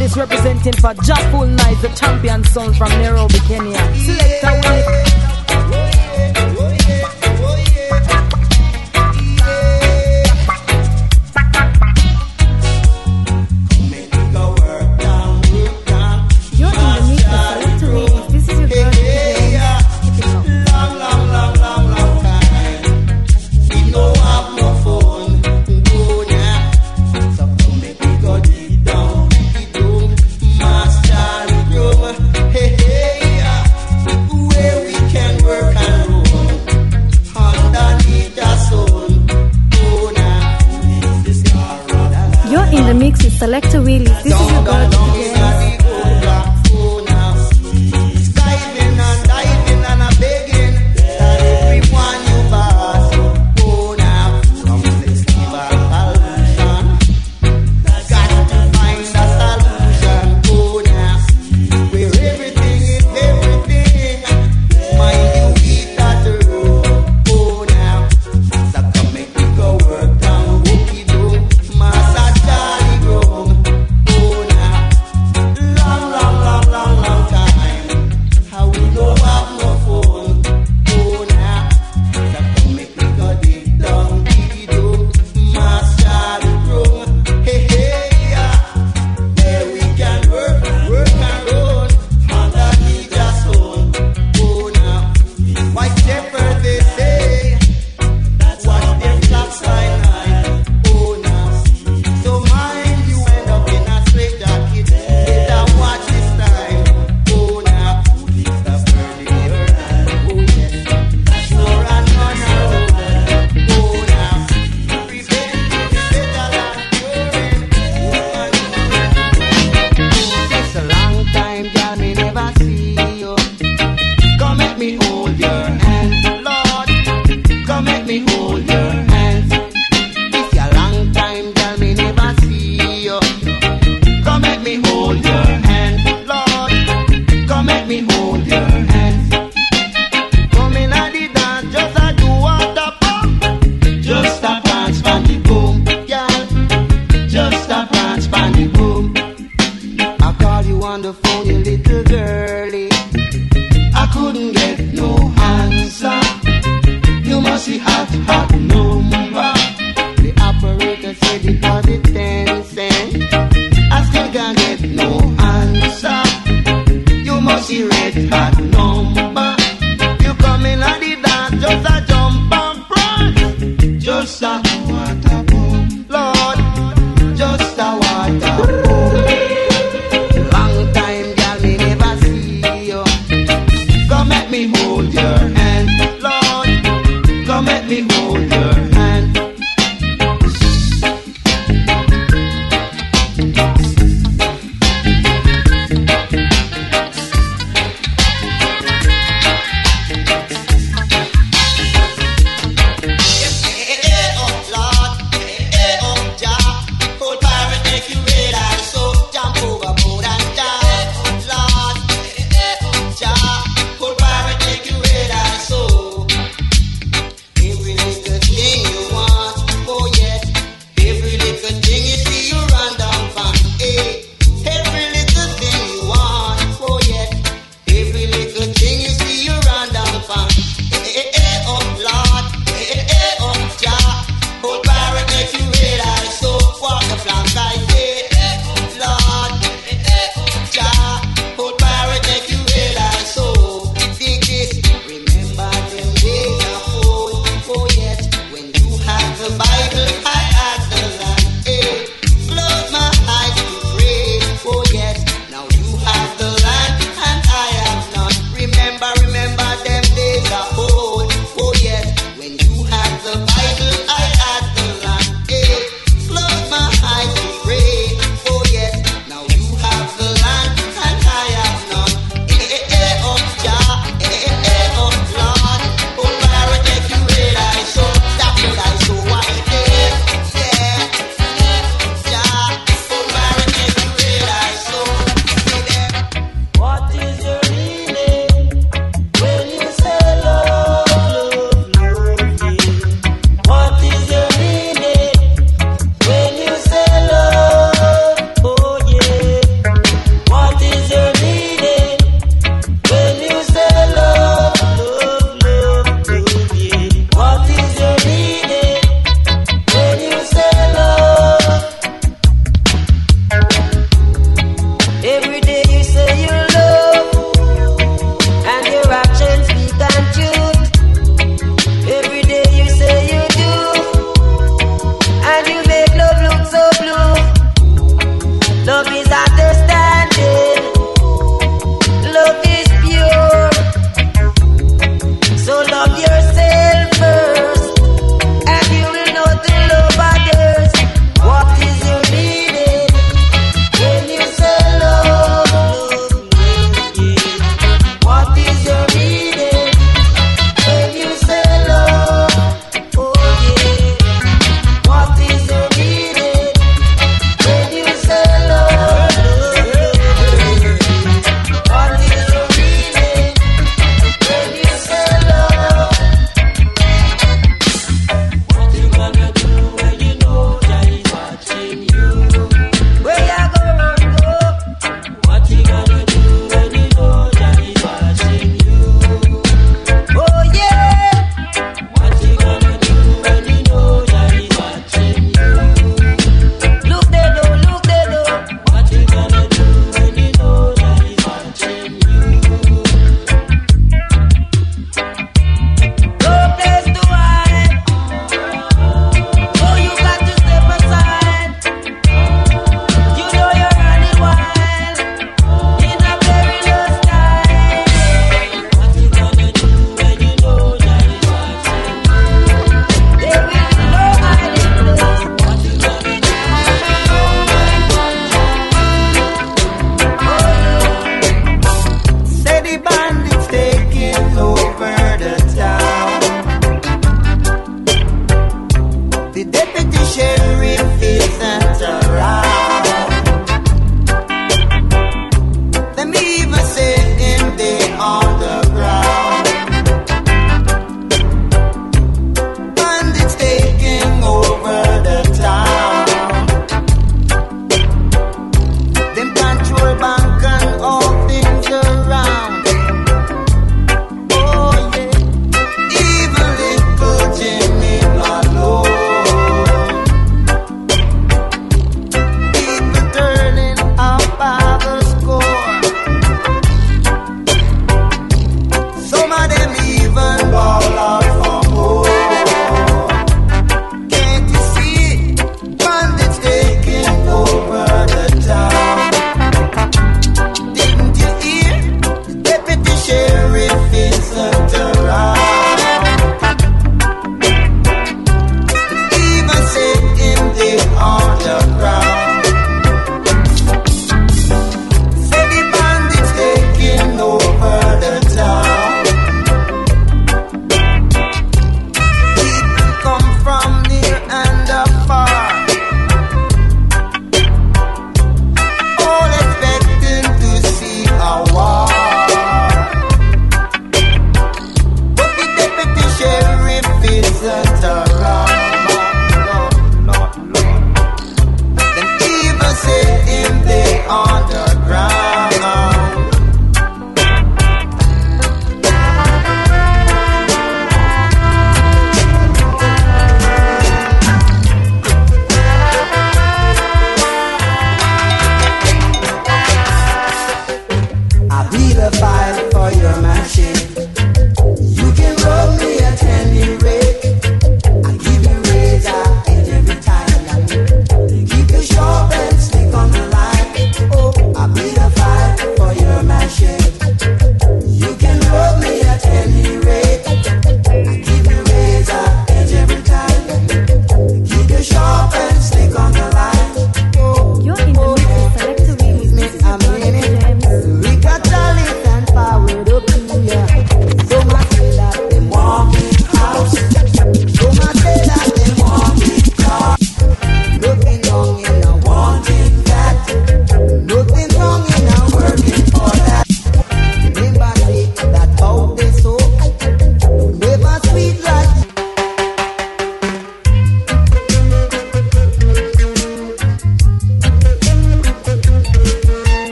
this representing for Jack night, the champion son from Nairobi, Kenya. Select a.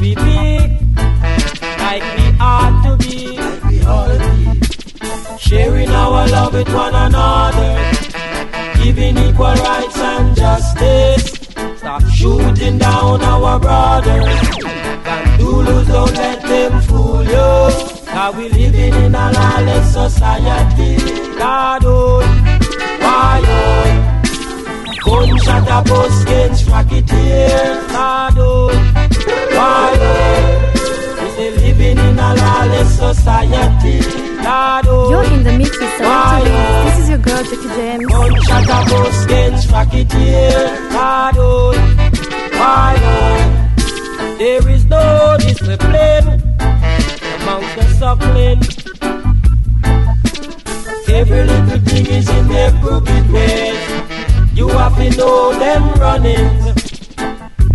we be like we ought to be? Like we ought to be. Sharing our love with one another. Giving equal rights and justice. Stop shooting down our brothers. Bandulus don't let them fool you. Now we living in a lawless society. God, oh, why, oh. Gunshot a bus against racketeers. God. We say living in a lawless society. God. You're in the mix with. Waves. This is your girl, Jackie James. Gunshot a bus against racketeers. God. There is no discipline amongst the suckling. Every little thing is in their crooked ways. You have to know them running.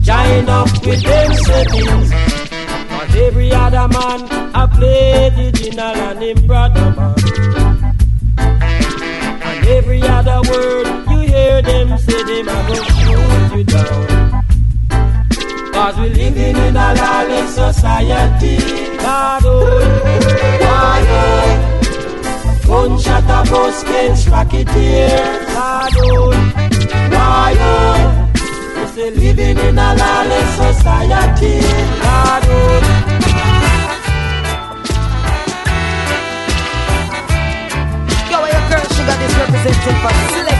Join up with them settings. Cause every other man I play the general and him brother man. And every other word you hear them say them a go shoot you down. Cause we living in a lawless society. God, oh, why, oh. Gunshot a bus against racketeers. God, oh, oh. We say living in a lawless society. Your girl sugar this representing for Selector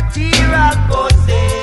material possession.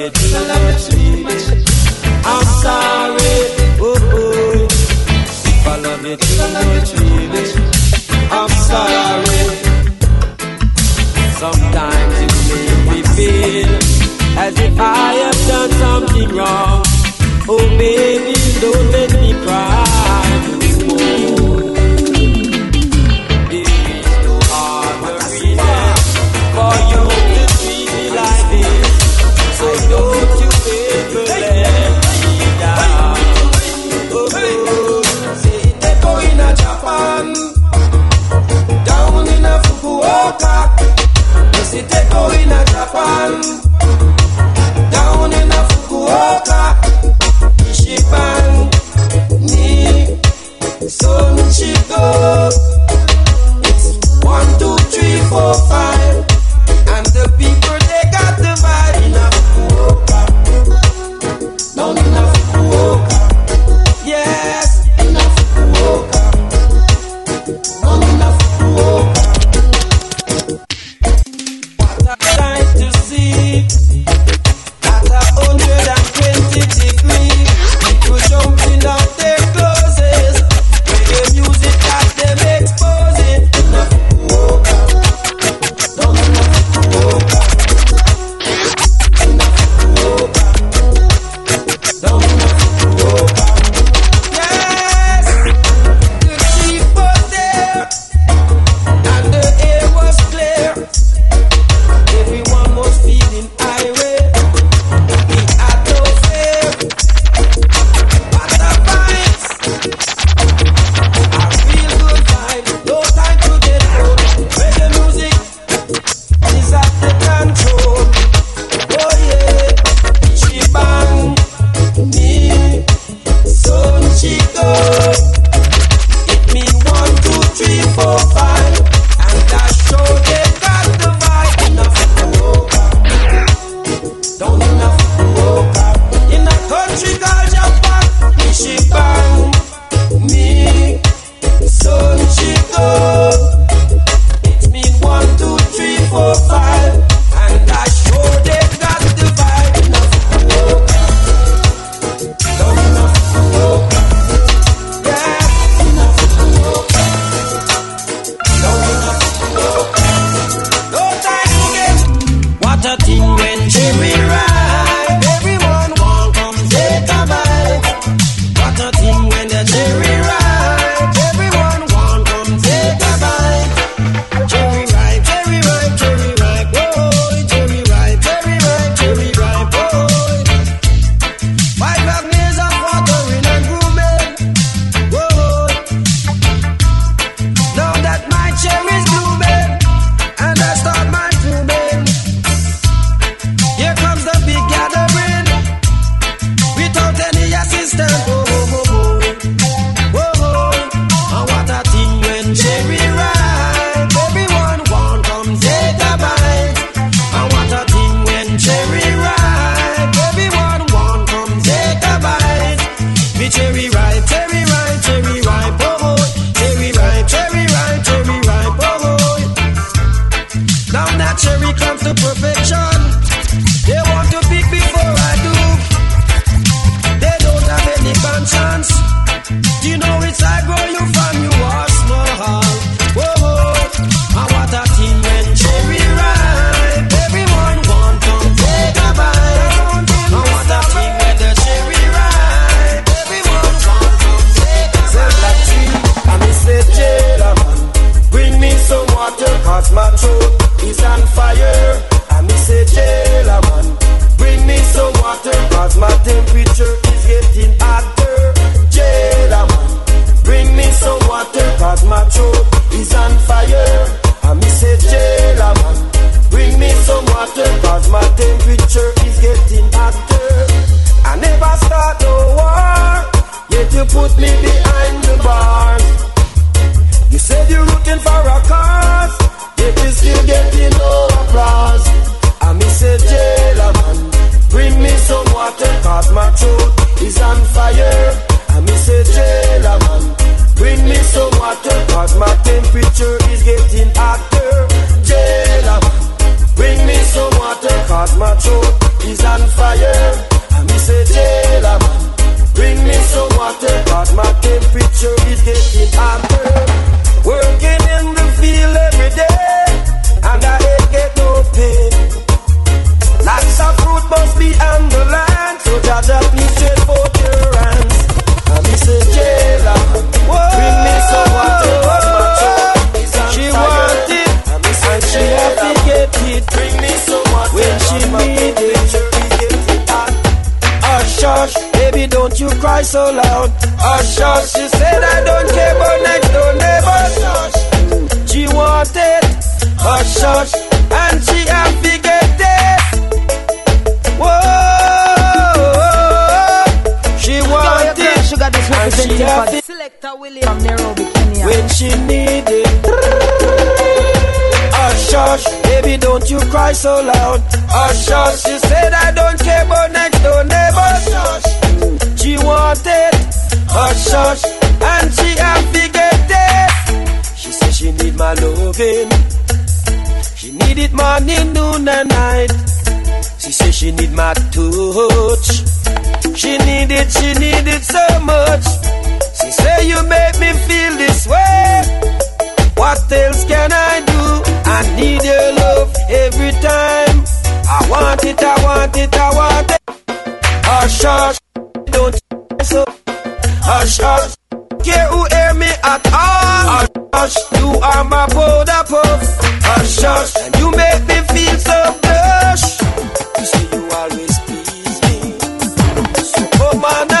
If I Whoa, she Yo, want it Sugar she representing for Selector from Nairobi, Kenya. when she need it. Hush, hush, baby, don't you cry so loud. Hush, hush, she said I don't care about next door neighbors. She want it, hush, hush, and she to get it. She said she need my loving. She need it morning, noon, and night. Said she need my touch. She need it, she need it so much. She say you make me feel this way. What else can I do? I need your love every time. I want it, I want it, I want it. Hush, hush, don't so. Hush, hush, care who hear me at all. Hush, hush, you are my border puff. Hush, hush, and you make me feel so blush. Always please me. So.